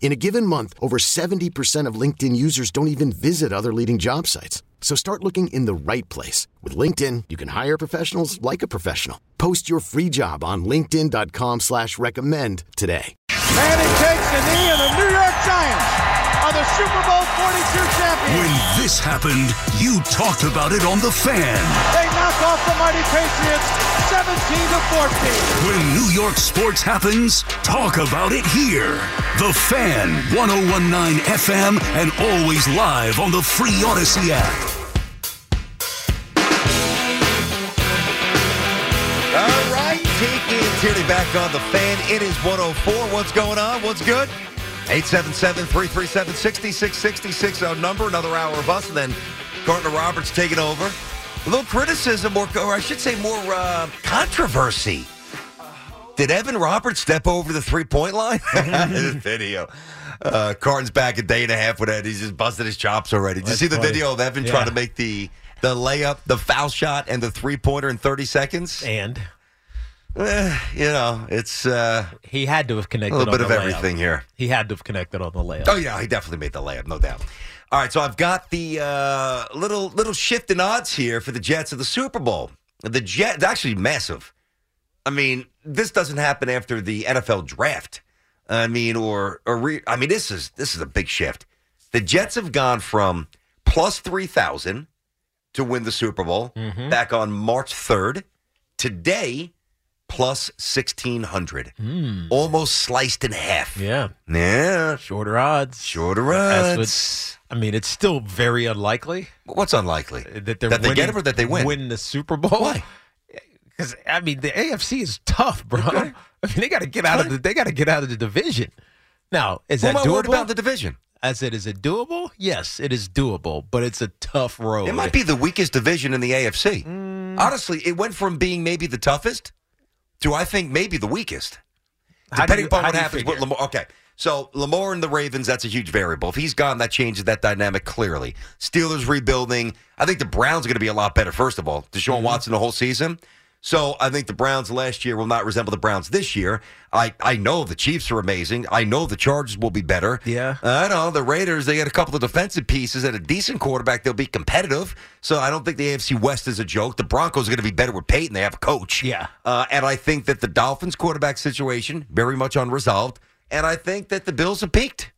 In a given month, over 70% of LinkedIn users don't even visit other leading job sites. So start looking in the right place. With LinkedIn, you can hire professionals like a professional. Post your free job on linkedin.com slash recommend today. And he takes the knee of the New York Giants are the Super Bowl 42 champions. When this happened, you talked about it on The Fan. They knock off the mighty Patriots 17 to 14. When New York sports happens, talk about it here. The Fan, 1019 FM, and always live on the free Audacy app. All right, Tiki and Tierney back on the fan. It is 104. What's going on? What's good? 877-337-6666 our number. Another hour of us, and then Carton Roberts taking over. A little criticism, or, or I should say more uh, controversy. Did Evan Roberts step over the three-point line? this video. Uh, Carton's back a day and a half with that. He's just busted his chops already. Did you That's see the funny. video of Evan Yeah. trying to make the the layup, the foul shot, and the three-pointer in 30 seconds? And Eh, you know, it's uh, he had to have connected. a little bit on of the layup. everything here. He had to have connected on the layup. Oh yeah, he definitely made the layup, no doubt. All right, so I've got the uh, little little shift in odds here for the Jets of the Super Bowl. The Jets actually massive. I mean, this doesn't happen after the NFL draft. I mean, or or re- I mean, this is this is a big shift. The Jets have gone from plus three thousand to win the Super Bowl back on March third. Today, plus sixteen hundred, almost sliced in half. Yeah, Yeah, shorter odds. Shorter odds. I mean, it's still very unlikely What's unlikely? that they're That they get winning- him or that they win? Win the Super Bowl. Why? Because I mean, the AFC is tough, bro. I mean, they got to get out of the. They got to get out of the division. Now, is that doable? about the division? I said, is it doable? Yes, it is doable, but it's a tough road. It might be the weakest division in the AFC. Mm. Honestly, it went from being maybe the toughest to I think maybe the weakest. How Depending you- upon what do happens with? Lamar. Okay. So Lamar and the Ravens, that's a huge variable. If he's gone, that changes that dynamic clearly. Steelers rebuilding. I think the Browns are going to be a lot better, first of all. Deshaun Mm-hmm. Watson the whole season. So I think the Browns last year will not resemble the Browns this year. I, I know the Chiefs are amazing. I know the Chargers will be better. Yeah. I know the Raiders, they got a couple of defensive pieces and a decent quarterback. They'll be competitive. So I don't think the AFC West is a joke. The Broncos are going to be better with Peyton. They have a coach. Yeah. Uh, and I think that the Dolphins quarterback situation, very much unresolved. And I think that the Bills have peaked.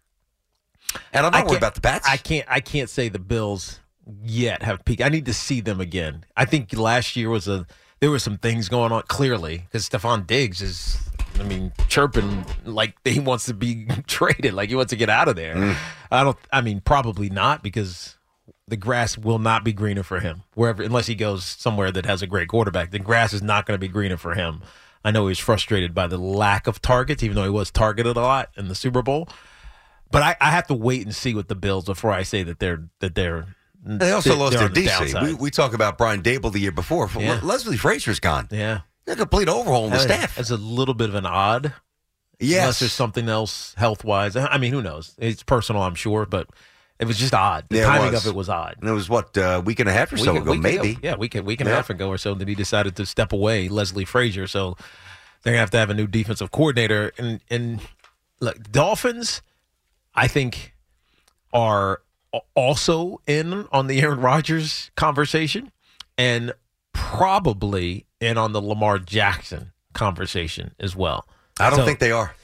And I'm not worried about the Pats. I can't. I can't say the Bills yet have peaked. I need to see them again. I think last year was a. There were some things going on clearly because Stefon Diggs is. I mean, chirping like he wants to be traded, like he wants to get out of there. Mm. I don't. I mean, probably not because the grass will not be greener for him wherever, unless he goes somewhere that has a great quarterback. The grass is not going to be greener for him. I know he was frustrated by the lack of targets, even though he was targeted a lot in the Super Bowl. But I, I have to wait and see with the Bills before I say that they're that they're. Mm. they also they're lost their the DC. downside. We, we talk about Brian Daboll the year before. Yeah. Le- Leslie Frazier's gone. yeah, A complete overhaul in the staff. It's a little bit of an odd. Unless Yes. there's something else health wise. I mean, who knows? It's personal, I'm sure, but it was just odd. The Yeah, it timing was. of it was odd. And it was, what, a week and a half or so Week- ago, week maybe. ago. Yeah, week week and a half ago or so that he decided to step away, Leslie Frazier. So they're gonna have to have a new defensive coordinator. And and look, Dolphins, I think, are also in on the Aaron Rodgers conversation, and probably in on the Lamar Jackson conversation as well. I don't So- think they are.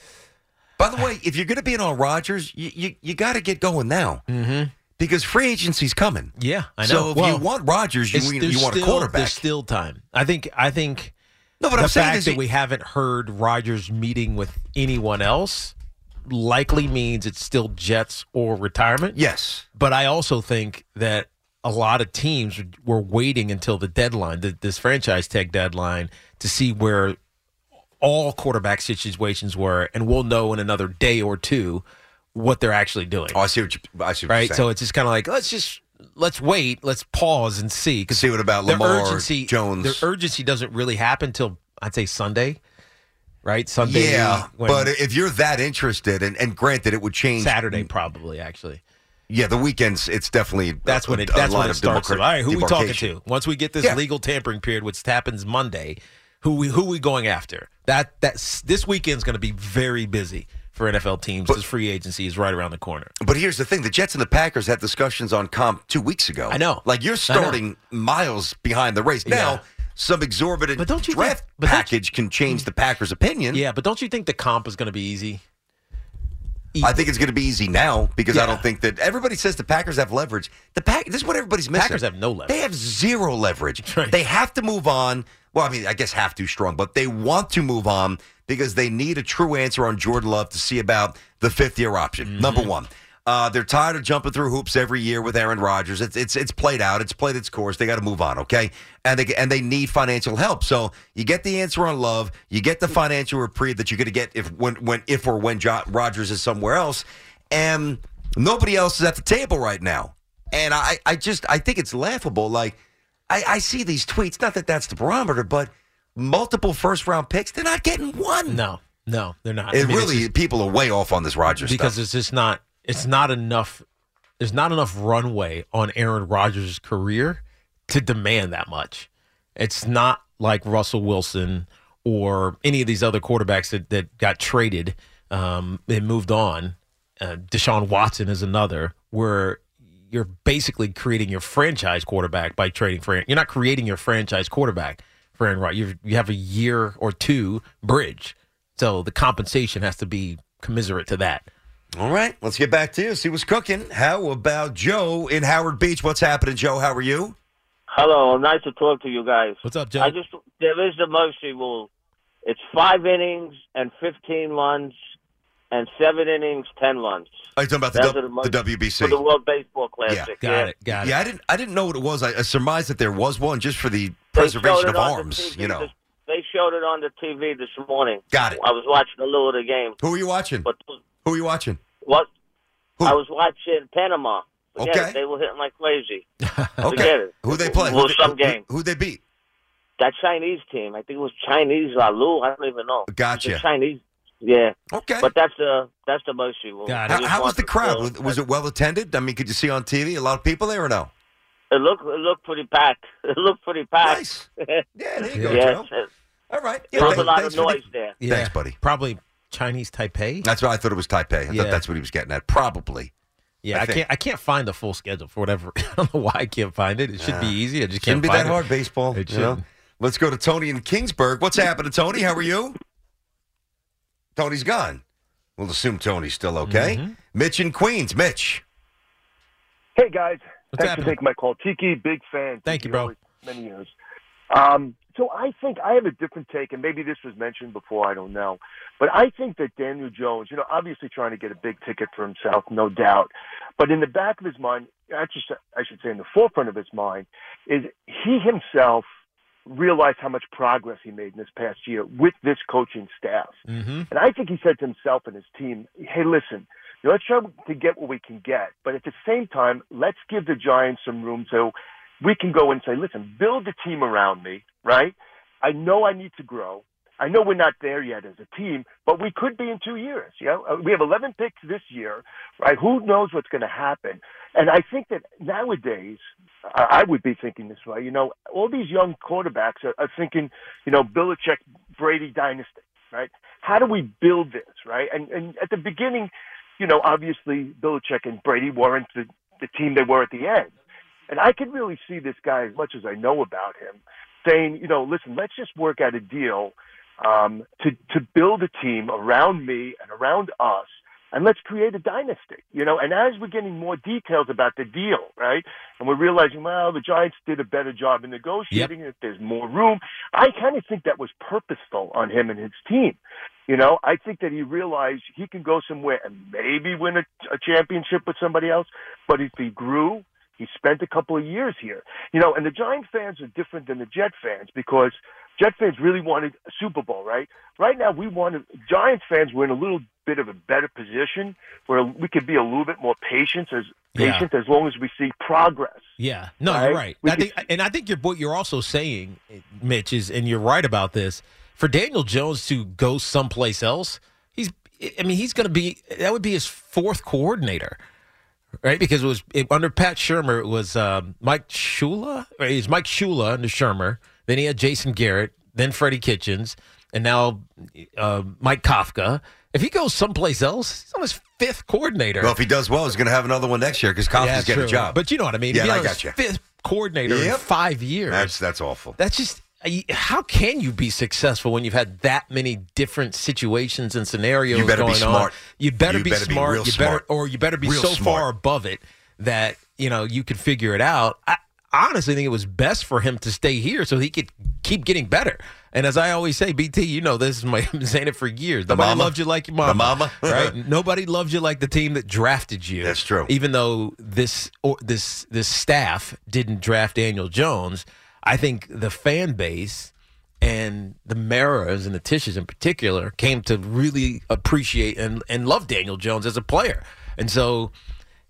By the way, if you're going to be in on Rodgers, you, you, you got to get going now. Mm-hmm. Because free agency's coming. Yeah, I know. So if Well, you want Rodgers, you, you, there's want a still- quarterback. There's still time. I think. I think. no, but the I'm saying fact is that he- we haven't heard Rodgers meeting with anyone else likely means it's still Jets or retirement. yes. But I also think that a lot of teams were waiting until the deadline, the, this franchise tag deadline, to see where all quarterback situations were, and we'll know in another day or two what they're actually doing. Oh, I see what you. I see what right? So it's just kind of like let's just let's wait, let's pause and see. Because See what about Lamar urgency, Jones? The urgency doesn't really happen till I'd say Sunday, right? Sunday, yeah, when- but if you're that interested, and, and granted, it would change Saturday probably actually. Yeah, the weekends. It's definitely That's when it. That's when it starts. demarca- All right, who we talking to? Once we get this Yeah. legal tampering period, which happens Monday, who we who we going after? That that's this weekend's going to be very busy for NFL teams. This free agency is right around the corner. But here's the thing: the Jets and the Packers had discussions on comp two weeks ago. I know. Like you're starting miles behind the race now. Yeah. Some exorbitant But don't you draft think- but don't you- package can change the Packers' opinion. Yeah, but don't you think the comp is going to be easy? I think it's going to be easy now because I don't think that everybody says the Packers have leverage. The pack. This is what everybody's missing. Packers have no leverage. They have zero leverage. Right. They have to move on. Well, I mean, I guess have too strong, but they want to move on because they need a true answer on Jordan Love to see about the fifth year option. Mm-hmm. Number one. Uh, they're tired of jumping through hoops every year with Aaron Rodgers. It's it's it's played out. It's played its course. They got to move on, okay? And they and they need financial help. So you get the answer on Love. You get the financial reprieve that you're going to get if when when if or when jo- Rodgers is somewhere else, and nobody else is at the table right now. And I I just I think it's laughable. Like I, I see these tweets. Not that that's the barometer, but multiple first round picks. They're not getting one. No, no, they're not. It I mean, really just- people are way off on this Rodgers because stuff. it's just not. It's not enough. There's not enough runway on Aaron Rodgers' career to demand that much. It's not like Russell Wilson or any of these other quarterbacks that, that got traded um, and moved on. Uh, Deshaun Watson is another where you're basically creating your franchise quarterback by trading for. You're not creating your franchise quarterback for Aaron Rodgers. You you have a year or two bridge, so the compensation has to be commiserate to that. All right, let's get back to you. See what's cooking. How about Joe in Howard Beach? What's happening, Joe? How are you? Hello, nice to talk to you guys. What's up, Joe? I just there is the mercy rule. It's five innings and fifteen runs, and seven innings, ten runs Are you talking about the, W- the the WBC? for the World Baseball Classic. Yeah, Got it. Got it. yeah, I didn't. I didn't know what it was. I, I surmised that there was one just for the preservation of it on the arms. You know. this- they showed it on the TV this morning. Got it. I was watching a little of the game, Who are you watching? but Who are you watching? what? Who? I was watching Panama. Forget Okay. it. They were hitting like crazy. Okay. It. Who they play? Well, who, some they, game. Who, they beat? That Chinese team. I think it was Chinese Lalu. I don't even know. Gotcha. Chinese. Yeah. Okay. But that's the that's the mercy rule. Got it. How, how was the crowd? Was, was it well attended? I mean, could you see on TV a lot of people there or no? It looked it looked pretty packed. It looked pretty packed. Nice. Yeah, there you go, yes, Joe. it- All right. there was a lot of for the- noise there. Yeah. Thanks, buddy. Probably Chinese Taipei. That's what I thought it was Taipei. I Yeah. thought that's what he was getting at. Probably. Yeah, I I, can't. I can't find the full schedule for whatever. I don't know why I can't find it. It should be easy. I just Shouldn't can't be find that it. hard, baseball. It you know? shouldn't. Let's go to Tony in Kingsburg. What's happening, Tony? How are you? Tony's gone. We'll assume Tony's still okay. Mm-hmm. Mitch in Queens. Mitch. Hey guys, What's thanks happening? for taking my call. Tiki, big fan. Thank Tiki you, bro. Many years. Um, so I think I have a different take, and maybe this was mentioned before. I don't know, but I think that Daniel Jones, you know, obviously trying to get a big ticket for himself, no doubt, but in the back of his mind, actually, I should say, in the forefront of his mind, is he himself realized how much progress he made in this past year with this coaching staff. Mm-hmm. And I think he said to himself and his team, hey, listen, let's try to get what we can get. But at the same time, let's give the Giants some room so we can go and say, listen, build a team around me, right? I know I need to grow. I know we're not there yet as a team, but we could be in two years. You know, Uh, we have 11 picks this year, right? Who knows what's going to happen? And I think that nowadays, I would be thinking this way. You know, all these young quarterbacks are, are thinking, you know, Belichick, Brady dynasty, right? How do we build this, right? And and at the beginning, you know, obviously Belichick and Brady weren't the, the team they were at the end. And I can really see this guy, as much as I know about him, saying, you know, listen, let's just work out a deal um, to to build a team around me and around us, and let's create a dynasty. You know, and as we're getting more details about the deal, right, and we're realizing, well, the Giants did a better job in negotiating. If there's more room, I kind of think that was purposeful on him and his team. You know, I think that he realized he can go somewhere and maybe win a, a championship with somebody else, but if he grew, he spent a couple of years here. You know, and the Giant fans are different than the Jet fans because Jet fans really wanted a Super Bowl, right? Right now, we wanted Giants fans were in a little bit of a better position where we could be a little bit more patient as Yeah. patient as long as we see progress. Yeah, no, Right? you're right. I think, and I think you're, what you're also saying, Mitch, is, and you're right about this. For Daniel Jones to go someplace else, he's, I mean, he's going to be that would be his fourth coordinator, right? Because it was it, under Pat Shurmur, it was um, Mike Shula. Right? It was Mike Shula under Shurmur. Then he had Jason Garrett, then Freddie Kitchens, and now uh, Mike Kafka. If he goes someplace else, he's on his fifth coordinator. Well, if he does well, he's going to have another one next year because Kafka's Yeah, getting a job. But you know what I mean. Yeah, I got you. Fifth coordinator in five years. That's that's awful. That's just how can you be successful when you've had that many different situations and scenarios You better be going smart. on? You better You be better be smart. real you better, smart. or you better be Real so smart. far above it that you know you could figure it out. I honestly think it was best for him to stay here so he could keep getting better. And as I always say, BT, you know this is my I've been saying it for years. Nobody mama? loved you like your mama. The mama? right? Nobody loves you like the team that drafted you. That's true. Even though this or this this staff didn't draft Daniel Jones, I think the fan base and the Maras and the Tisches in particular came to really appreciate and, and love Daniel Jones as a player. And so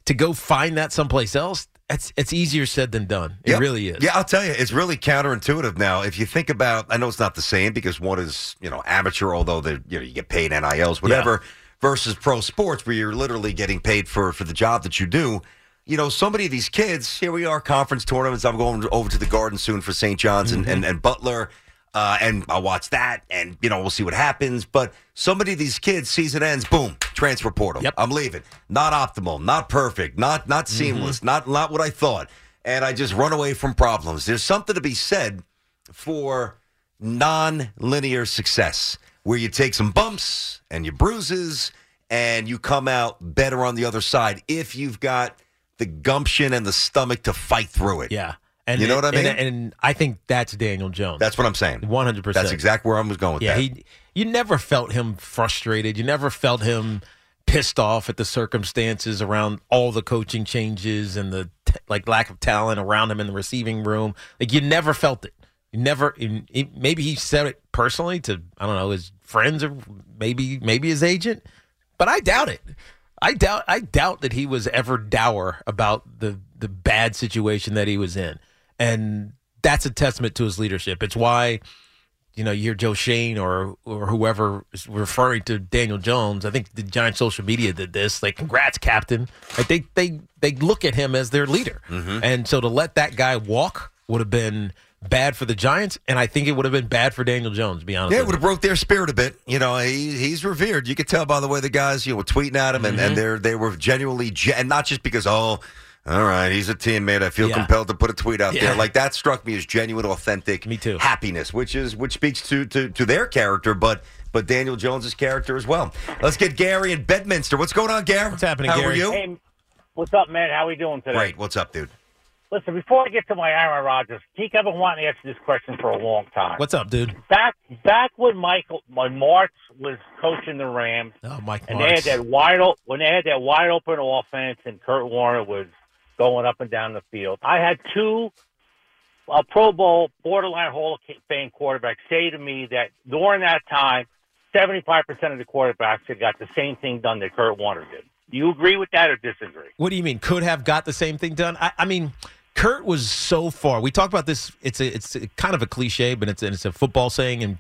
to go find that someplace else, it's it's easier said than done. It Yep. really is. Yeah, I'll tell you, it's really counterintuitive now. If you think about, I know it's not the same because one is you know amateur, although they you know you get paid NILs, whatever, versus pro sports where you're literally getting paid for for the job that you do. You know, so many of these kids. Here we are, conference tournaments. I'm going over to the Garden soon for St. John's and, and, and Butler. Uh, and I'll watch that, and you know we'll see what happens. But so many of these kids, season ends, boom, transfer portal. Yep. I'm leaving. Not optimal, not perfect, not not seamless, not not what I thought. And I just run away from problems. There's something to be said for non-linear success, where you take some bumps and you bruises, and you come out better on the other side if you've got the gumption and the stomach to fight through it. Yeah. And You know what I mean? And, I think that's Daniel Jones. That's what I'm saying. 100%. That's exactly where I was going with yeah, that. he you never felt him frustrated. You never felt him pissed off at the circumstances around all the coaching changes and the t- like lack of talent around him in the receiving room. Like you never felt it. You never. he- Maybe he said it personally to I don't know his friends or maybe maybe his agent, but I doubt it. I doubt I doubt that he was ever dour about the the bad situation that he was in, and that's a testament to his leadership. It's why you know, you hear Joe Schoen or or whoever is referring to Daniel Jones. I think the giant social media did this. Like, congrats, Captain. Like they they they look at him as their leader, mm-hmm. and so to let that guy walk would have been bad for the Giants, and I think it would have been bad for Daniel Jones. To be honest, Yeah, it would have broke their spirit a bit. You know, he, he's revered. You could tell by the way the guys, you know, were tweeting at him, and, Mm-hmm. and they're they were genuinely, ge- and not just because, oh, all right, he's a teammate. I feel Yeah. compelled to put a tweet out Yeah. there. Like that struck me as genuine, authentic, Me too. happiness, which is which speaks to to, to their character, but but Daniel Jones's character as well. Let's get Gary in Bedminster. What's going on, Gary? What's happening, How Gary? are you? Hey, what's up, man? How are we doing today? Great. What's up, dude? Listen, before I get to my Aaron Rodgers, Keith, I've been wanting to answer this question for a long time. What's up, dude? back back when Michael when Martz was coaching the Rams Oh, Mike and they had that wide when they had that wide open offense and Kurt Warner was going up and down the field. I had two uh, Pro Bowl borderline Hall of Fame quarterbacks say to me that during that time, seventy five percent of the quarterbacks had got the same thing done that Kurt Warner did. Do you agree with that or disagree? What do you mean? Could have got the same thing done? I, I mean, Kurt was so far. We talked about this. It's a, it's a, kind of a cliche, but it's it's a football saying, and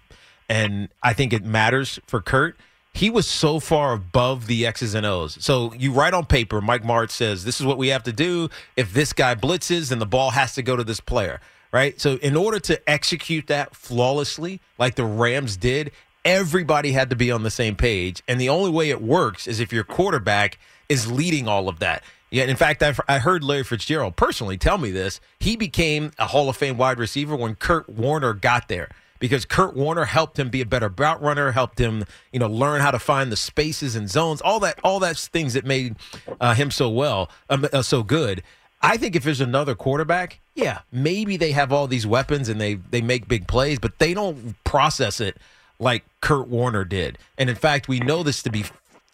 and I think it matters for Kurt. He was so far above the X's and O's. So you write on paper, Mike Martz says, "This is what we have to do. If this guy blitzes, then the ball has to go to this player." Right. So in order to execute that flawlessly, like the Rams did, everybody had to be on the same page. And the only way it works is if your quarterback is leading all of that. Yeah, in fact, I've, I heard Larry Fitzgerald personally tell me this. He became a Hall of Fame wide receiver when Kurt Warner got there because Kurt Warner helped him be a better route runner, helped him, you know, learn how to find the spaces and zones, all that, all that's things that made uh, him so well, um, uh, so good. I think if there's another quarterback, yeah, maybe they have all these weapons and they they make big plays, but they don't process it like Kurt Warner did. And in fact, we know this to be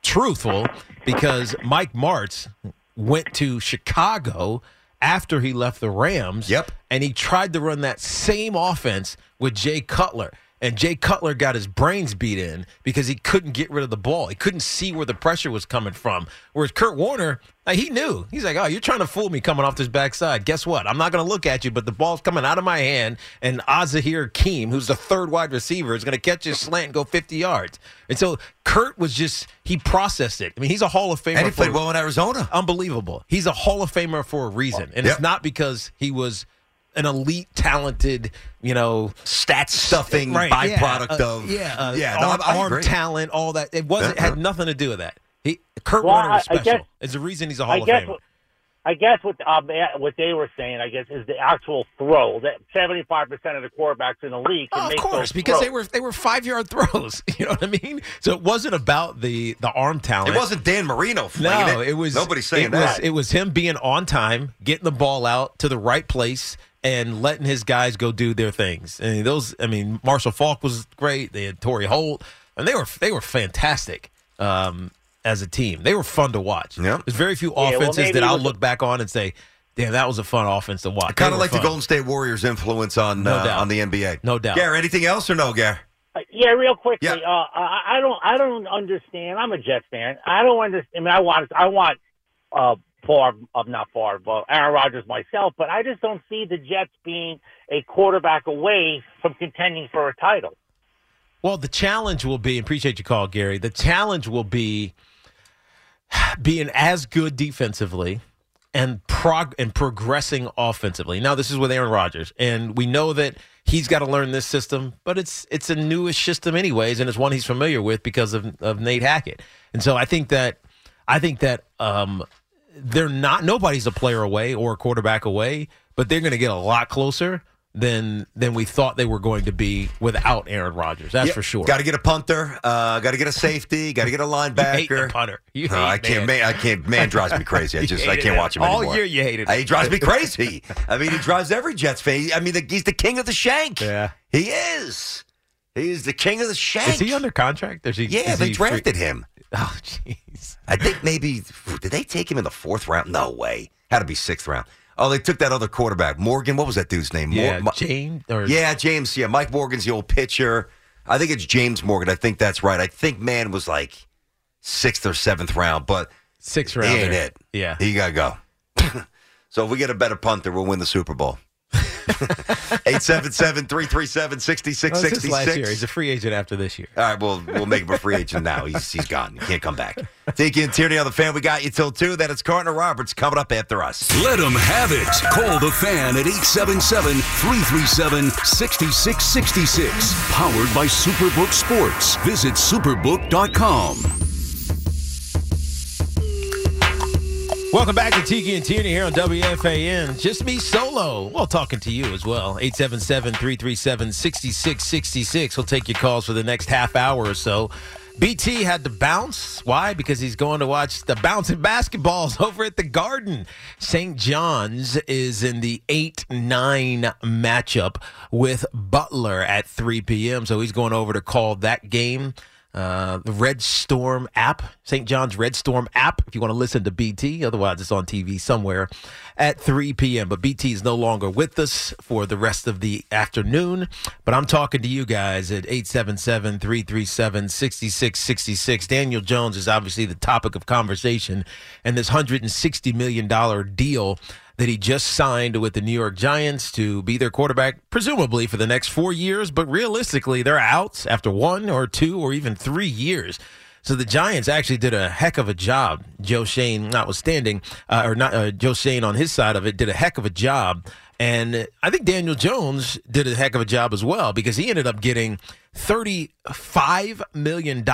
truthful because Mike Martz went to Chicago after he left the Rams. Yep. And he tried to run that same offense with Jay Cutler. And Jay Cutler got his brains beat in because he couldn't get rid of the ball. He couldn't see where the pressure was coming from. Whereas Kurt Warner, like, he knew. He's like, oh, you're trying to fool me coming off this backside. Guess what? I'm not going to look at you, but the ball's coming out of my hand, and Az-Zahir Hakim, who's the third wide receiver, is going to catch his slant and go 50 yards. And so Kurt was just, he processed it. I mean, he's a Hall of Famer. And he for- played well in Arizona. unbelievable. He's a Hall of Famer for a reason, and Yep. it's not because he was an elite, talented, you know, Stat stuffing right, byproduct yeah, uh, of yeah, uh, yeah. No, arm, I, I arm talent, all that. It wasn't Yeah, had nothing to do with that. He Kurt Well, Warner was I- I special. guess- it's the reason he's a Hall of guess Famer. I guess what um, what they were saying, I guess, is the actual throw. That seventy five percent of the quarterbacks in the league can Oh, of make course, those because they were they were five yard throws. You know what I mean? So it wasn't about the the arm talent. It wasn't Dan Marino No, it. it was Nobody's saying it that. Was, it was him being on time, getting the ball out to the right place, and letting his guys go do their things. And those, I mean, Marshall Faulk was great. They had Torry Holt, and they were they were fantastic um, as a team. They were fun to watch. Yeah. There's very few well, offenses maybe that I'll was- look back on and say, "Damn, that was a fun offense to watch." kind of were like the. Golden State Warriors' influence on No uh, on the NBA. No doubt. Gare, anything else or no, Gare? Uh, yeah, real quickly. Yeah. Uh, I, I don't. I don't understand. I'm a Jets fan. I don't understand. I mean, I want. I want. Favre, uh, not far but Aaron Rodgers myself. But I just don't see the Jets being a quarterback away from contending for a title. Well, the challenge will be, appreciate your call, Gary. The challenge will be being as good defensively and prog- and progressing offensively. Now, this is with Aaron Rodgers, and we know that he's got to learn this system, but it's it's a newish system anyways, and it's one he's familiar with because of, of Nate Hackett. And so I think that I think that um, they're not nobody's a player away or a quarterback away, but they're going to get a lot closer than than we thought they were going to be without Aaron Rodgers. That's for sure. Got to get a punter. Uh, got to get a safety. Got to get a linebacker. punter. You hate I can't. man. I can't. Man drives me crazy. I just. I can't him. watch him All anymore. year you hated Uh, him. He drives me crazy. I mean, he drives every Jets fan. I mean, the, he's the king of the shank. Yeah. he is. He's the king of the shank. Is he under contract? Is he, Yeah, is they he free- drafted him. Oh, jeez. I think maybe did they take him in the fourth round? No way. Had to be sixth round. Oh, they took that other quarterback, Morgan. What was that dude's name? Yeah, Mi- James or yeah, James. Yeah, Mike Morgan's the old pitcher. I think it's James Morgan. I think that's right. I think man was like sixth or seventh round, but sixth round. ain't it. Yeah. He got to go. so if we get a better punter, we'll win the Super Bowl. 877 337 Well, it's his last year. He's a free agent after this year. All right, well, we'll make him a free agent now. He's, he's gone. He can't come back. Tiki and Tierney on the fan. We got you till 2. Then it's Carton Roberts coming up after us. Let them have it. Call the fan at 877 337 6666. Powered by Superbook Sports. Visit superbook.com. Welcome back to Tiki and Tierney here on WFAN. Just me solo. Well, talking to you as well. 877 337 6666. We'll take your calls for the next half hour or so. BT had to bounce. Why? Because he's going to watch the bouncing basketballs over at the Garden. St. John's is in the 8 9 matchup with Butler at 3 p.m. So he's going over to call that game. Uh, the Red Storm app, St. John's Red Storm app, if you want to listen to BT. Otherwise, it's on TV somewhere at 3 p.m. But BT is no longer with us for the rest of the afternoon. But I'm talking to you guys at 877 337 6666. Daniel Jones is obviously the topic of conversation, and this $160 million deal that he just signed with the New York Giants to be their quarterback, presumably for the next four years, but realistically, they're out after one or two or even three years. So the Giants actually did a heck of a job. Joe Schoen, notwithstanding, uh, or not uh, Joe Schoen on his side of it, did a heck of a job. And I think Daniel Jones did a heck of a job as well because he ended up getting $35 million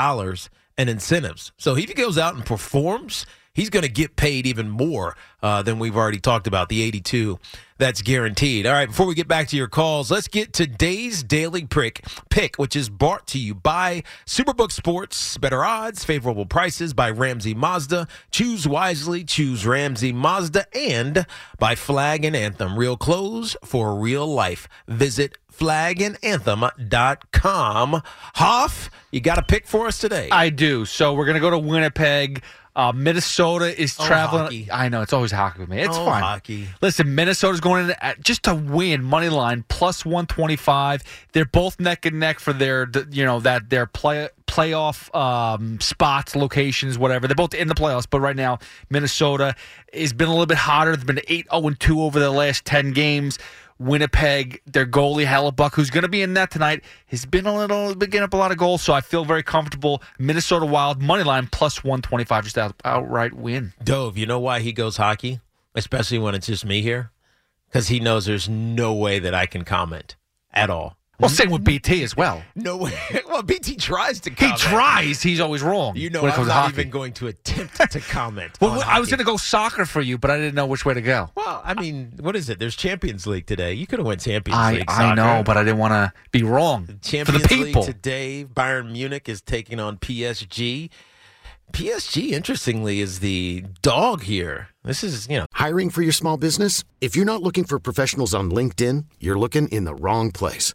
in incentives. So if he goes out and performs, he's going to get paid even more uh, than we've already talked about, the 82 that's guaranteed. All right, before we get back to your calls, let's get today's daily prick pick, which is brought to you by Superbook Sports. Better odds, favorable prices by Ramsey Mazda. Choose wisely, choose Ramsey Mazda, and by Flag and Anthem. Real clothes for real life. Visit flagandanthem.com. Hoff, you got a pick for us today? I do. So we're going to go to Winnipeg. Uh, Minnesota is Oh, traveling. hockey. I know it's always hockey with me. It's Oh, fine. hockey. Listen, Minnesota's going in at, just to win money line plus one twenty five. They're both neck and neck for their you know that their play playoff um, spots, locations, whatever. They're both in the playoffs, but right now Minnesota has been a little bit hotter. They've been eight zero and two over the last ten games. Winnipeg, their goalie Hellebuyck, who's going to be in that tonight, has been a little been getting up a lot of goals. So I feel very comfortable. Minnesota Wild money line plus one twenty five, just out, outright win. Dove, you know why he goes hockey, especially when it's just me here, because he knows there's no way that I can comment at all. Well, same with BT as well. No way. Well, BT tries to He comment. tries. He's always wrong. You know, when it I'm comes to not hockey. even going to attempt to comment. Well, on I was going to go soccer for you, but I didn't know which way to go. Well, I mean, what is it? There's Champions League today. You could have went Champions I, League. I know, but I didn't want to be wrong Champions for the people. League today. Bayern Munich is taking on PSG. PSG, interestingly, is the dog here. This is, you know, Hiring for your small business? If you're not looking for professionals on LinkedIn, you're looking in the wrong place.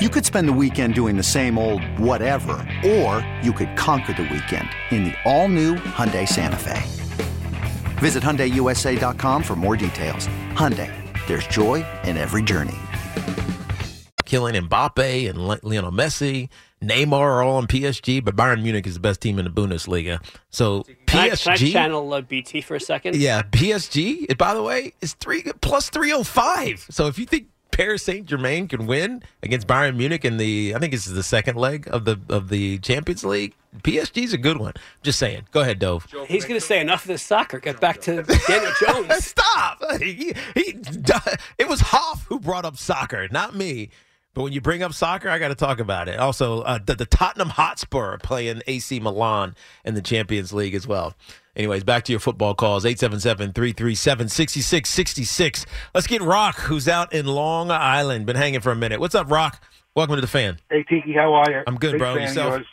You could spend the weekend doing the same old whatever, or you could conquer the weekend in the all-new Hyundai Santa Fe. Visit HyundaiUSA.com for more details. Hyundai, there's joy in every journey. Kylian Mbappe and Le- Lionel Messi, Neymar are all on PSG, but Bayern Munich is the best team in the Bundesliga. So Can I, can I PSG, channel uh, BT for a second? yeah, PSG. it- By the way, is three plus three hundred five. So if you think Paris Saint Germain can win against Bayern Munich in the, I think this is the second leg of the of the Champions League. PSG's a good one. Just saying. Go ahead, Dove. He's going to say enough of this soccer. Get back to Daniel Jones. Stop. He, he, it was Hoff who brought up soccer, not me. But when you bring up soccer, I got to talk about it. Also, uh, the, the Tottenham Hotspur playing AC Milan in the Champions League as well. Anyways, back to your football calls 877 337 6666. Let's get Rock, who's out in Long Island. Been hanging for a minute. What's up, Rock? Welcome to the fan. Hey Tiki, how are you? I'm good, Big bro. Yourself? yours.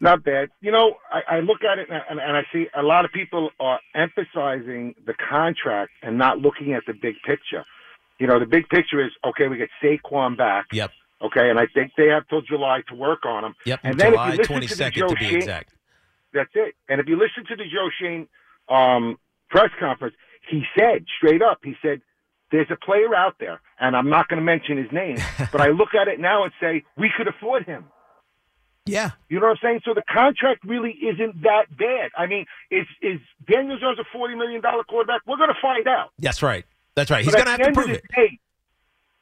Not bad. You know, I, I look at it and, and, and I see a lot of people are emphasizing the contract and not looking at the big picture. You know, the big picture is okay. We get Saquon back. Yep. Okay, and I think they have till July to work on him. Yep. And then if you July listen to the 22nd Joe to be Schoen- exact. That's it. And if you listen to the Joe Schoen um, press conference, he said straight up, he said, "There's a player out there, and I'm not going to mention his name, but I look at it now and say we could afford him." Yeah. You know what I'm saying? So the contract really isn't that bad. I mean, is is Daniel Jones a forty million dollar quarterback? We're going to find out. That's right. That's right. He's going to have to prove it. Day,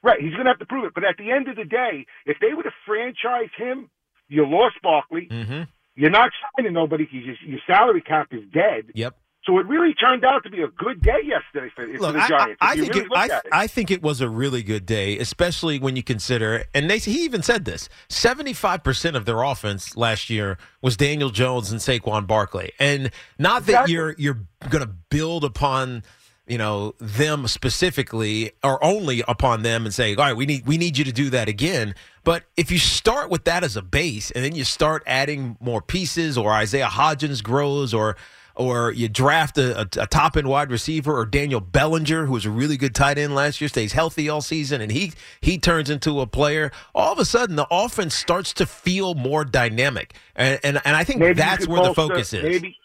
right, he's going to have to prove it. But at the end of the day, if they would have franchised him, you lost Barkley. Mm-hmm. You're not signing nobody because your salary cap is dead. Yep. So it really turned out to be a good day yesterday for, for the Giants. I, I you think really it, look I, it. I think it was a really good day, especially when you consider, and they, he even said this: seventy-five percent of their offense last year was Daniel Jones and Saquon Barkley, and not that you're you're going to build upon. You know them specifically, or only upon them, and say, "All right, we need we need you to do that again." But if you start with that as a base, and then you start adding more pieces, or Isaiah Hodgins grows, or or you draft a, a, a top end wide receiver, or Daniel Bellinger, who was a really good tight end last year, stays healthy all season, and he he turns into a player. All of a sudden, the offense starts to feel more dynamic, and and, and I think Maybe that's where the focus is. Maybe,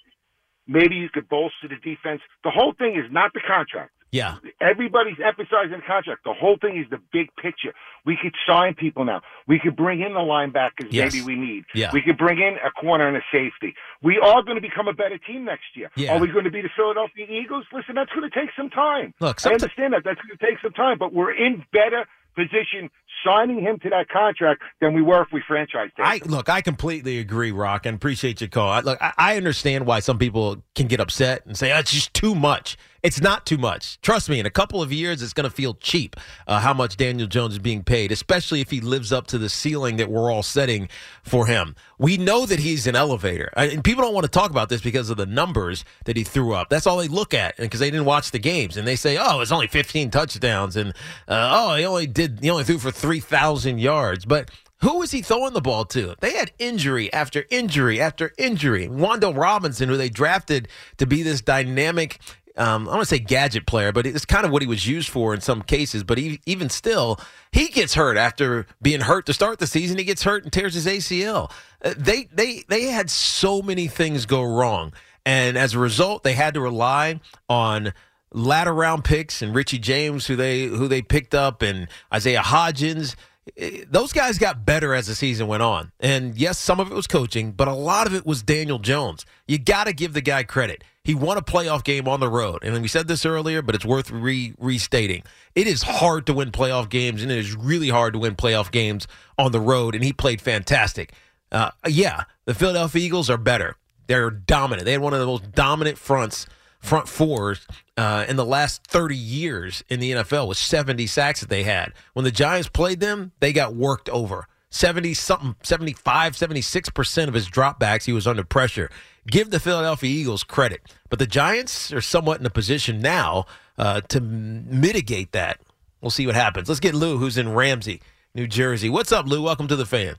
maybe you could bolster the defense. The whole thing is not the contract. Yeah. Everybody's emphasizing the contract. The whole thing is the big picture. We could sign people now. We could bring in the linebackers Yes. maybe we need. Yeah. We could bring in a corner and a safety. We are going to become a better team next year. Yeah. Are we going to be the Philadelphia Eagles? Listen, that's going to take some time. Look, I understand that. That's going to take some time, but we're in better position signing him to that contract than we were if we franchised him. I look, I completely agree, Rock, and appreciate your call. I, look, I, I understand why some people can get upset and say oh, it's just too much. It's not too much. Trust me, in a couple of years, it's going to feel cheap uh, how much Daniel Jones is being paid, especially if he lives up to the ceiling that we're all setting for him. We know that he's an elevator, and people don't want to talk about this because of the numbers that he threw up. That's all they look at, because they didn't watch the games, and they say, "Oh, it's only 15 touchdowns," and uh, "Oh, he only did he only threw for 3,000 yards," but who was he throwing the ball to? They had injury after injury after injury. Wan'Dale Robinson, who they drafted to be this dynamic, um, I don't want to say gadget player, but it's kind of what he was used for in some cases. But he, even still, he gets hurt after being hurt to start the season. He gets hurt and tears his ACL. Uh, they they they had so many things go wrong, and as a result, they had to rely on latter round picks and Richie James, who they who they picked up, and Isaiah Hodgins. Eh, Those guys got better as the season went on. And yes, some of it was coaching, but a lot of it was Daniel Jones. You got to give the guy credit. He won a playoff game on the road. And we said this earlier, but it's worth re- restating. It is hard to win playoff games, and it is really hard to win playoff games on the road, and he played fantastic. Uh, yeah, the Philadelphia Eagles are better. They're dominant. They had one of the most dominant fronts, front fours uh, in the last 30 years in the NFL with 70 sacks that they had. When the Giants played them, they got worked over. 70 something, 75, 76% of his dropbacks, he was under pressure. Give the Philadelphia Eagles credit. But the Giants are somewhat in a position now uh, to mitigate that. We'll see what happens. Let's get Lou, who's in Ramsey, New Jersey. What's up, Lou? Welcome to the fan.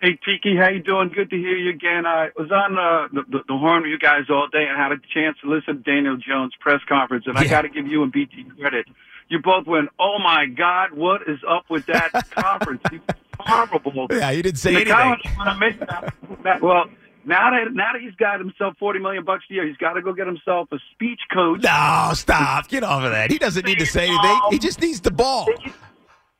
Hey Tiki, how you doing? Good to hear you again. I was on uh, the, the the horn with you guys all day and had a chance to listen to Daniel Jones' press conference, and I got to give you and BT credit. You both went, "Oh my God, what is up with that conference? It's horrible." Yeah, you didn't say And anything. comments when I mentioned that- that- well, now that now that he's got himself forty million bucks a year, he's got to go get himself a speech coach. No, stop. Get off of that. He doesn't need to say anything. He just needs the ball.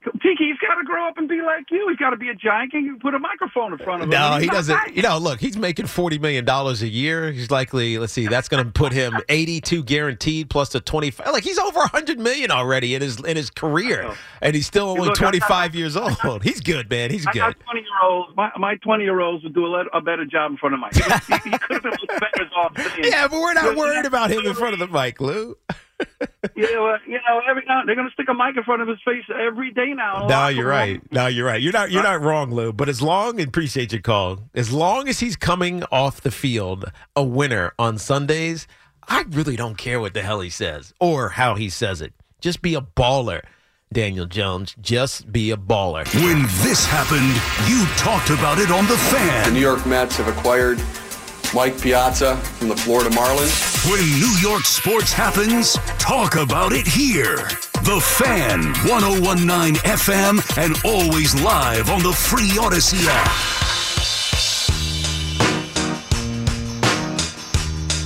Tiki, he's got to grow up and be like you. He's got to be a giant king. You put a microphone in front of him. No, he doesn't. You know, look, he's making forty million dollars a year. He's likely, let's see, that's going to put him eighty-two guaranteed plus the twenty-five. Like he's over hundred million already in his in his career, and he's still only Look, twenty-five years old. He's good, man. He's I good. twenty year olds. My my twenty year olds would do a, a better job in front of Mike. He, he, he could have been better off. Yeah, but we're not worried about him in front of the mic, Lou. Yeah, well, you know, every now they're going to stick a mic in front of his face every day now. in the No, you're room. right. No, you're right. You're not. You're not wrong, Lou. But as long appreciate your call. As long as he's coming off the field a winner on Sundays, I really don't care what the hell he says or how he says it. Just be a baller, Daniel Jones. Just be a baller. When this happened, you talked about it on The Fan. The New York Mets have acquired Mike Piazza from the Florida Marlins. When New York sports happens, talk about it here. The Fan, 1019 FM, and always live on the free Audacy app.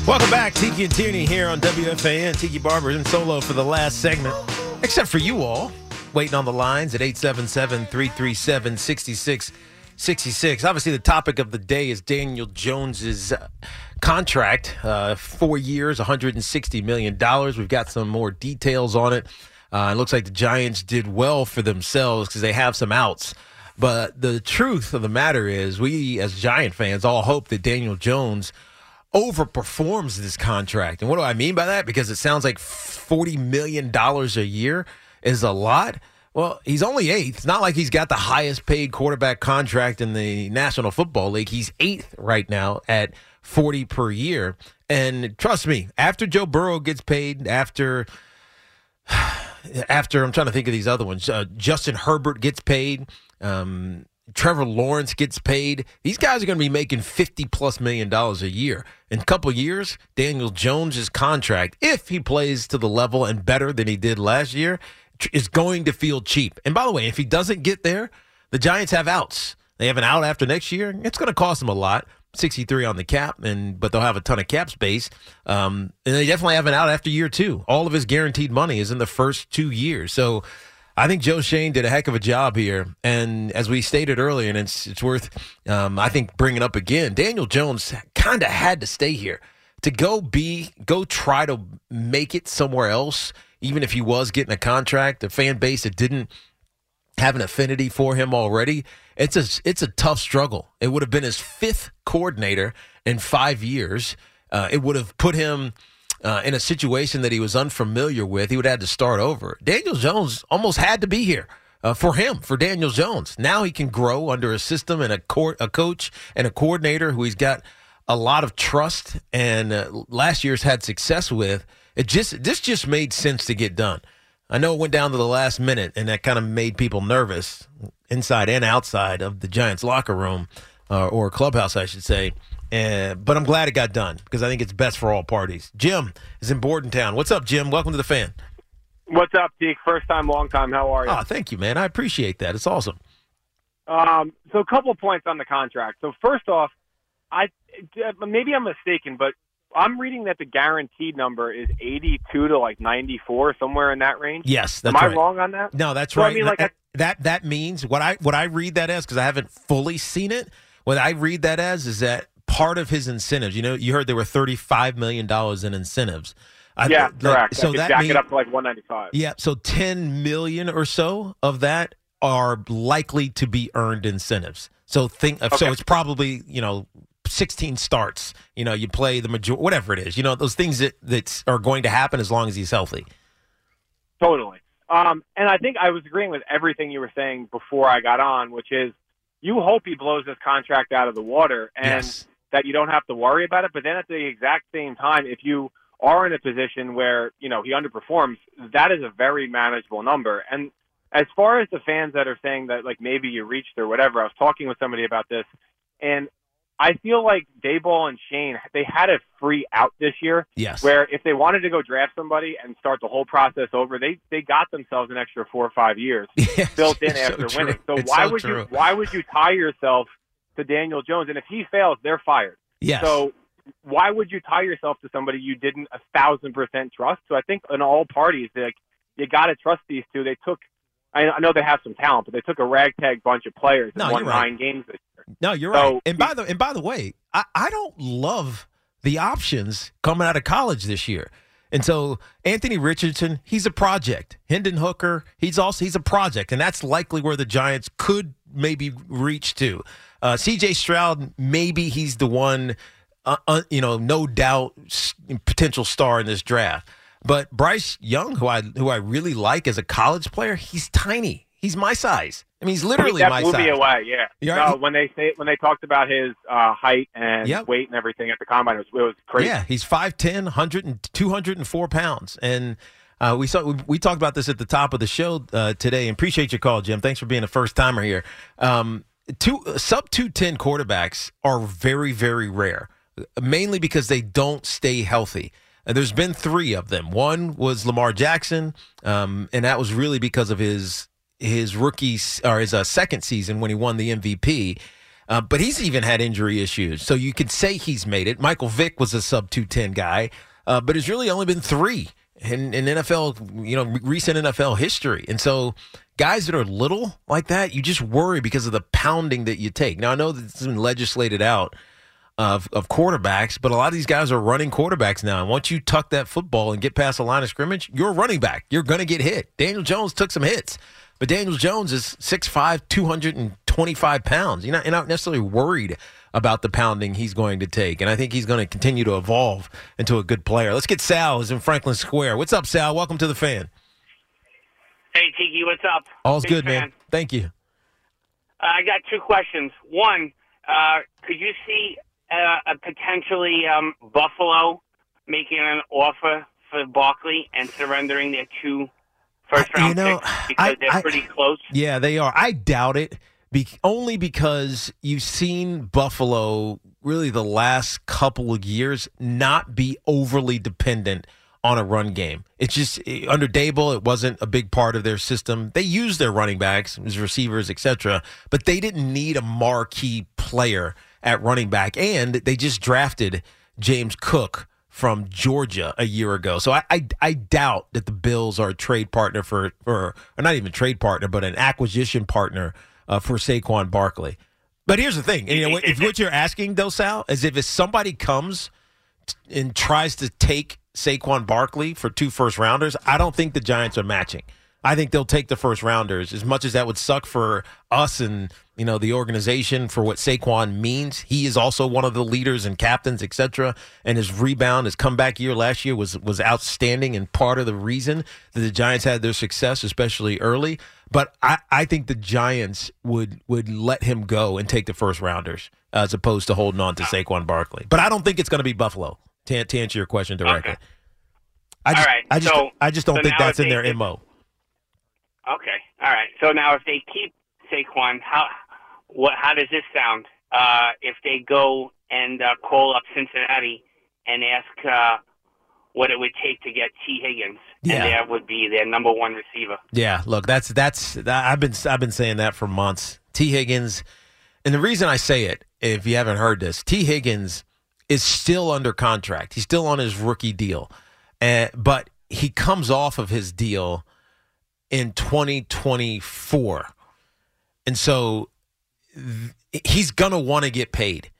Welcome back, Tiki and Tierney here on WFAN. Tiki Barber in solo for the last segment, except for you all waiting on the lines at 877 337 6666. Obviously, the topic of the day is Daniel Jones's uh, contract, uh, four years, $160 million. We've got some more details on it. Uh, it looks like the Giants did well for themselves because they have some outs. But the truth of the matter is, we as Giant fans all hope that Daniel Jones overperforms this contract. And what do I mean by that? Because it sounds like $40 million a year is a lot. Well, he's only eighth. It's not like he's got the highest paid quarterback contract in the National Football League. He's eighth right now at 40 per year. And trust me, after Joe Burrow gets paid, after after I'm trying to think of these other ones, uh, Justin Herbert gets paid, um, Trevor Lawrence gets paid. These guys are going to be making 50 plus million dollars a year. In a couple years, Daniel Jones's contract, if he plays to the level and better than he did last year, is going to feel cheap. And by the way, if he doesn't get there, the Giants have outs. They have an out after next year. It's going to cost them a lot. 63 on the cap, and but they'll have a ton of cap space. Um, and they definitely have an out after year two. All of his guaranteed money is in the first two years. So I think Joe Schoen did a heck of a job here. And as we stated earlier, and it's it's worth um, I think bringing up again. Daniel Jones kind of had to stay here to go be go try to make it somewhere else. Even if he was getting a contract, a fan base that didn't have an affinity for him already. It's a it's a tough struggle. It would have been his fifth coordinator in five years. Uh, it would have put him uh, in a situation that he was unfamiliar with. He would have had to start over. Daniel Jones almost had to be here. Uh, for him, for Daniel Jones, now he can grow under a system and a, co- a coach and a coordinator who he's got a lot of trust and uh, last year's had success with. It just this just made sense to get done. I know it went down to the last minute, and that kind of made people nervous, inside and outside of the Giants' locker room uh, or clubhouse, I should say. Uh, but I'm glad it got done because I think it's best for all parties. Jim is in Bordentown. What's up, Jim? Welcome to the fan. What's up, Deke? First time, long time. How are you? Oh, thank you, man. I appreciate that. It's awesome. Um, so, a couple of points on the contract. So, first off, I maybe I'm mistaken, but I'm reading that the guaranteed number is 82 to like 94, somewhere in that range. Yes, that's Am I right. wrong on that? No, that's So, I mean, like, that, that that means what I what I read that as because I haven't fully seen it. What I read that as is that part of his incentives. You know, you heard there were 35 million dollars in incentives. I- yeah, like, correct. So I that jack means it up to like 195. yeah, so 10 million or so of that are likely to be earned incentives. So think so it's probably, you know, 16 starts, you know, you play the major whatever it is. You know, those things that that are going to happen as long as he's healthy. Totally. Um, and I think I was agreeing with everything you were saying before I got on, which is you hope he blows this contract out of the water and Yes. that you don't have to worry about it. But then at the exact same time, if you are in a position where, you know, he underperforms, that is a very manageable number. And as far as the fans that are saying that like maybe you reached or whatever, I was talking with somebody about this and I feel like Daboll and Schoen, they had a free out this year. Yes. Where if they wanted to go draft somebody and start the whole process over, they they got themselves an extra four or five years built in it's so after winning. So It's why so would true. you why would you tie yourself to Daniel Jones? And if he fails, they're fired. Yes. So why would you tie yourself to somebody you didn't a thousand percent trust? So I think in all parties, like you got to trust these two. They took. I I know they have some talent, but they took a ragtag bunch of players No, and won right. nine games this year. No, you're So- right. And by the and by the way, I, I don't love the options coming out of college this year. And so Anthony Richardson, he's a project. Hendon Hooker, he's also he's a project, and that's likely where the Giants could maybe reach to. Uh, C.J. Stroud, maybe he's the one, uh, uh, you know, no doubt potential star in this draft. But Bryce Young, who I who I really like as a college player, he's tiny. He's my size. I mean, he's literally that my blew size. me away. Yeah. You're no, when they say when they talked about his uh, height and Yep. weight and everything at the combine, it was, it was crazy. Yeah, he's 5'10", 100 and 204 pounds. And uh, we saw we, we talked about this at the top of the show uh, today. And appreciate your call, Jim. Thanks for being a first timer here. Um, two sub two ten quarterbacks are very very rare, mainly because they don't stay healthy. There's been three of them. One was Lamar Jackson, um, and that was really because of his his rookie or his uh, second season when he won the MVP. Uh, but he's even had injury issues, so you could say he's made it. Michael Vick was a sub two ten guy, uh, but it's really only been three in, in NFL, you know, recent NFL history. And so, guys that are little like that, you just worry because of the pounding that you take. Now, I know that it's been legislated out of of quarterbacks, but a lot of these guys are running quarterbacks now. And once you tuck that football and get past the line of scrimmage, you're a running back. You're going to get hit. Daniel Jones took some hits, but Daniel Jones is 6'5", 225 pounds. You're not, you're not necessarily worried about the pounding he's going to take. And I think he's going to continue to evolve into a good player. Let's get Sal, who's in Franklin Square. What's up, Sal? Welcome to the fan. Hey, Tiki, what's up? All's Big good, fan. man. Thank you. Uh, I got two questions. One, uh, could you see uh, a potentially um, Buffalo making an offer for Barkley and surrendering their two first round you know, picks because I- they're I- pretty close? Yeah, they are. I doubt it. Be- only because you've seen Buffalo really the last couple of years not be overly dependent on a run game. It's just eh, under Daboll, it wasn't a big part of their system. They used their running backs, receivers, etc., but they didn't need a marquee player at running back, and they just drafted James Cook from Georgia a year ago. So I, I, I doubt that the Bills are a trade partner for, or, or not even trade partner, but an acquisition partner uh, for Saquon Barkley. But here's the thing, you know, if what you're asking though, Sal, is if somebody comes and tries to take Saquon Barkley for two first rounders, I don't think the Giants are matching. I think they'll take the first rounders. As much as that would suck for us and you know the organization for what Saquon means, he is also one of the leaders and captains, etc. And his rebound, his comeback year last year was was outstanding and part of the reason that the Giants had their success, especially early. But I, I think the Giants would would let him go and take the first rounders as opposed to holding on to Saquon Barkley. But I don't think it's going to be Buffalo. To, to answer your question directly, Okay. I just All right, I just so- I just don't so think that's in their mo. Okay. All right. So now, if they keep Saquon, how what? How does this sound? Uh, if they go and uh, call up Cincinnati and ask uh, what it would take to get Tee Higgins, Yeah. and that would be their number one receiver. Yeah, look, that's that's I've been I've been saying that for months. Tee Higgins, and the reason I say it, if you haven't heard this, Tee Higgins is still under contract. He's still on his rookie deal, uh, but he comes off of his deal in 2024, and so th- he's gonna want to get paid,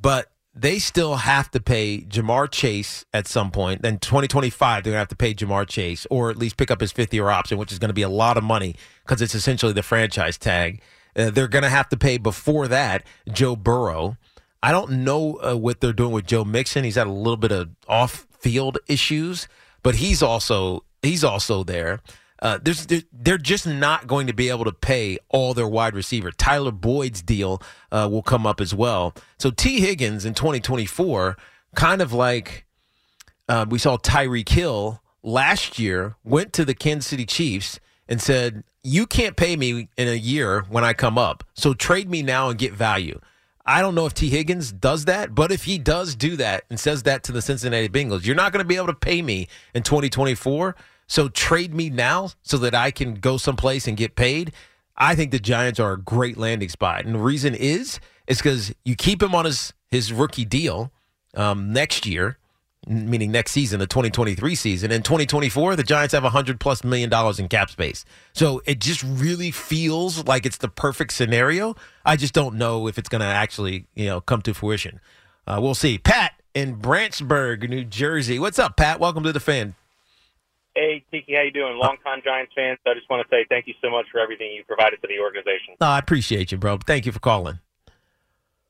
but they still have to pay Ja'Marr Chase at some point. Then 2025, they're gonna have to pay Ja'Marr Chase, or at least pick up his fifth year option, which is going to be a lot of money because it's essentially the franchise tag. Uh, they're going to have to pay before that Joe Burrow. I don't know uh, what they're doing with Joe Mixon. He's had a little bit of off field issues, but he's also he's also there. Uh, there's they're just not going to be able to pay all their wide receiver. Tyler Boyd's deal uh, will come up as well. So Tee Higgins in 2024, kind of like uh, we saw Tyreek Hill last year, went to the Kansas City Chiefs and said, "You can't pay me in a year when I come up, so trade me now and get value." I don't know if Tee Higgins does that, but if he does do that and says that to the Cincinnati Bengals, you're not going to be able to pay me in 2024. So trade me now so that I can go someplace and get paid. I think the Giants are a great landing spot. And the reason is, is because you keep him on his, his rookie deal um, next year, meaning next season, the 2023 season. In 2024, the Giants have 100 plus million dollars in cap space. So it just really feels like it's the perfect scenario. I just don't know if it's going to actually, you know, come to fruition. Uh, we'll see. Pat in Branchburg, New Jersey. What's up, Pat? Welcome to the fan. Hey, Tiki, how you doing? Longtime Giants fan. So I just want to say thank you so much for everything you provided to the organization. No, I appreciate you, bro. Thank you for calling.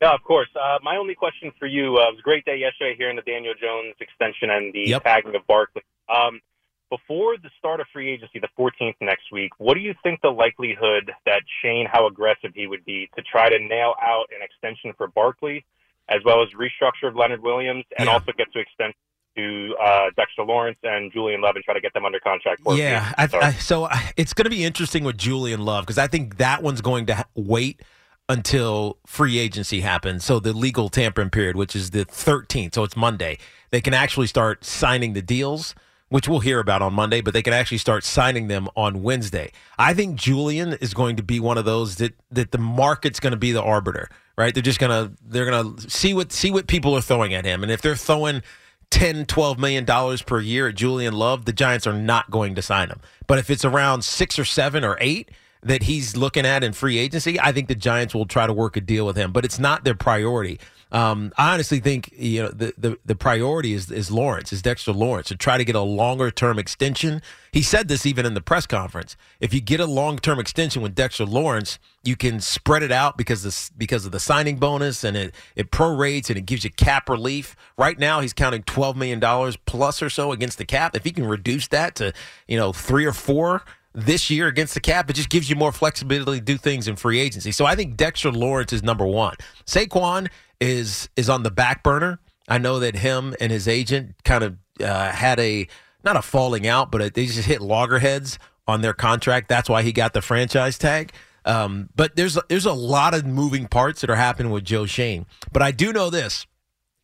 No, of course. Uh, my only question for you uh, it was a great day yesterday hearing the Daniel Jones extension and the Yep. tagging of Barkley. Um, before the start of free agency, the 14th next week, what do you think the likelihood that Schoen, how aggressive he would be to try to nail out an extension for Barkley, as well as restructure of Leonard Williams, and Yeah. also get to extend to uh, Dexter Lawrence and Julian Love and try to get them under contract for Yeah. I, Sorry. I, so I- it's going to be interesting with Julian Love because I think that one's going to wait until free agency happens. So the legal tampering period, which is the 13th, so it's Monday, they can actually start signing the deals, which we'll hear about on Monday, but they can actually start signing them on Wednesday. I think Julian is going to be one of those that that the market's going to be the arbiter, right? They're just going to they're going to see what see what people are throwing at him, and if they're throwing 10 12 million dollars per year at Julian Love, the Giants are not going to sign him. But if it's around 6 or 7 or 8 that he's looking at in free agency, I think the Giants will try to work a deal with him, but it's not their priority. Um, I honestly think you know the, the the priority is is Lawrence, is Dexter Lawrence to try to get a longer term extension. He said this even in the press conference. If you get a long term extension with Dexter Lawrence, you can spread it out because this because of the signing bonus and it it prorates and it gives you cap relief. Right now, he's counting twelve million dollars plus or so against the cap. If he can reduce that to you know three or four this year against the cap, it just gives you more flexibility to do things in free agency. So I think Dexter Lawrence is number one. Saquon is is on the back burner. I know that him and his agent kind of uh, had a not a falling out, but they just hit loggerheads on their contract. That's why he got the franchise tag. Um, but there's there's a lot of moving parts that are happening with Joe Schoen. But I do know this,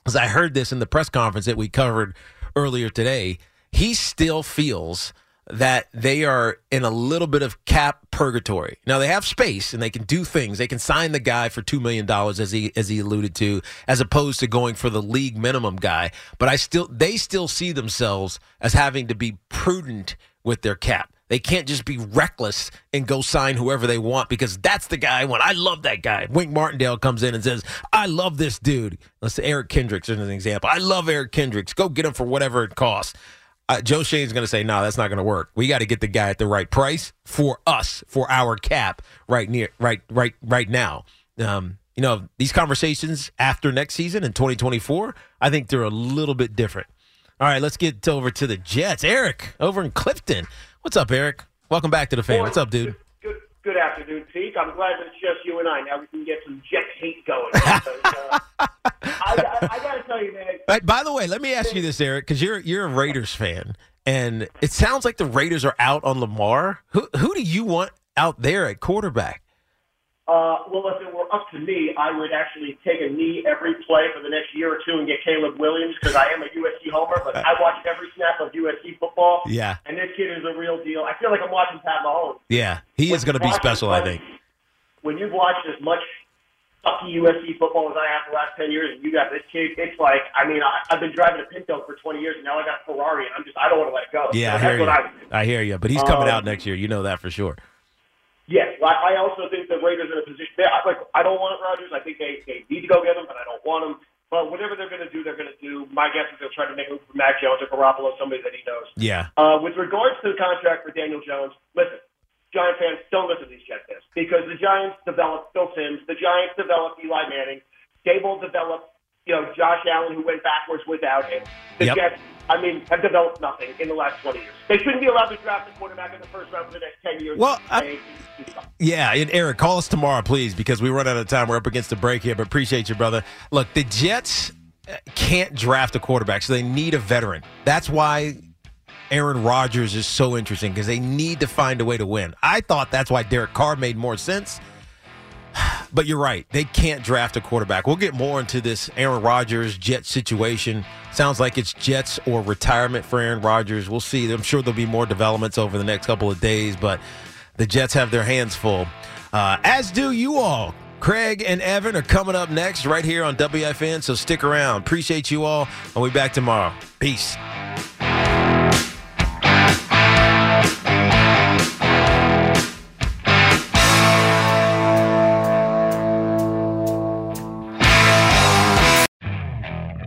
because I heard this in the press conference that we covered earlier today. He still feels that they are in a little bit of cap purgatory. Now they have space and they can do things. They can sign the guy for two million dollars as he as he alluded to, as opposed to going for the league minimum guy. But I still they still see themselves as having to be prudent with their cap. They can't just be reckless and go sign whoever they want because that's the guy I want. I love that guy. Wink Martindale comes in and says, I love this dude. Let's say Eric Kendricks is an example. I love Eric Kendricks. Go get him for whatever it costs. Uh, Joe Schoen's going to say, no, that's not going to work. We got to get the guy at the right price for us, for our cap right near, right, right, right now. Um, you know, these conversations after next season in 2024, I think they're a little bit different. All right, let's get over to the Jets. Eric over in Clifton. What's up, Eric? Welcome back to the fan. What's up, dude? Good, afternoon, Pete. I'm glad that it's just you and I. Now we can get some jet hate going. Because, uh, I, I, I got to tell you, man. But by the way, let me ask you this, Eric, because you're you're a Raiders fan, and it sounds like the Raiders are out on Lamar. Who who do you want out there at quarterback? Uh, well, if it were up to me, I would actually take a knee every play for the next year or two and get Caleb Williams because I am a USC homer, but I watch every snap of USC football. Yeah. And this kid is a real deal. I feel like I'm watching Pat Mahomes. Yeah, he is going to be special, I think. When you've watched as much sucky USC football as I have the last 10 years, and you got this kid, it's like, I mean, I, I've been driving a Pinto for 20 years, and now I got a Ferrari, and I'm just, I don't want to let go. Yeah, I hear you. I I hear you. But he's coming Um, out next year. You know that for sure. Yes, well, I also think the Raiders are in a position. They, like, I don't want Rodgers. I think they, they need to go get him, but I don't want him. But whatever they're going to do, they're going to do. My guess is they'll try to make a move for Mac Jones or Garoppolo, somebody that he knows. Yeah. Uh, with regards to the contract for Daniel Jones, listen, Giant fans, don't listen to these Jet fans because the Giants developed Phil Simms, the Giants developed Eli Manning, Daboll developed, you know, Josh Allen, who went backwards without him. The Yep. Jets, I mean, have developed nothing in the last 20 years. They shouldn't be allowed to draft a quarterback in the first round for the next 10 years. Well, They- Yeah, and Eric, call us tomorrow, please, because we run out of time. We're up against the break here, but appreciate you, brother. Look, the Jets uh, can't draft a quarterback, so they need a veteran. That's why Aaron Rodgers is so interesting because they need to find a way to win. I thought that's why Derek Carr made more sense. But you're right. They can't draft a quarterback. We'll get more into this Aaron Rodgers Jet situation. Sounds like it's Jets or retirement for Aaron Rodgers. We'll see. I'm sure there'll be more developments over the next couple of days, but the Jets have their hands full, uh, as do you all. Craig and Evan are coming up next right here on WFAN, so stick around. Appreciate you all. I'll be back tomorrow. Peace.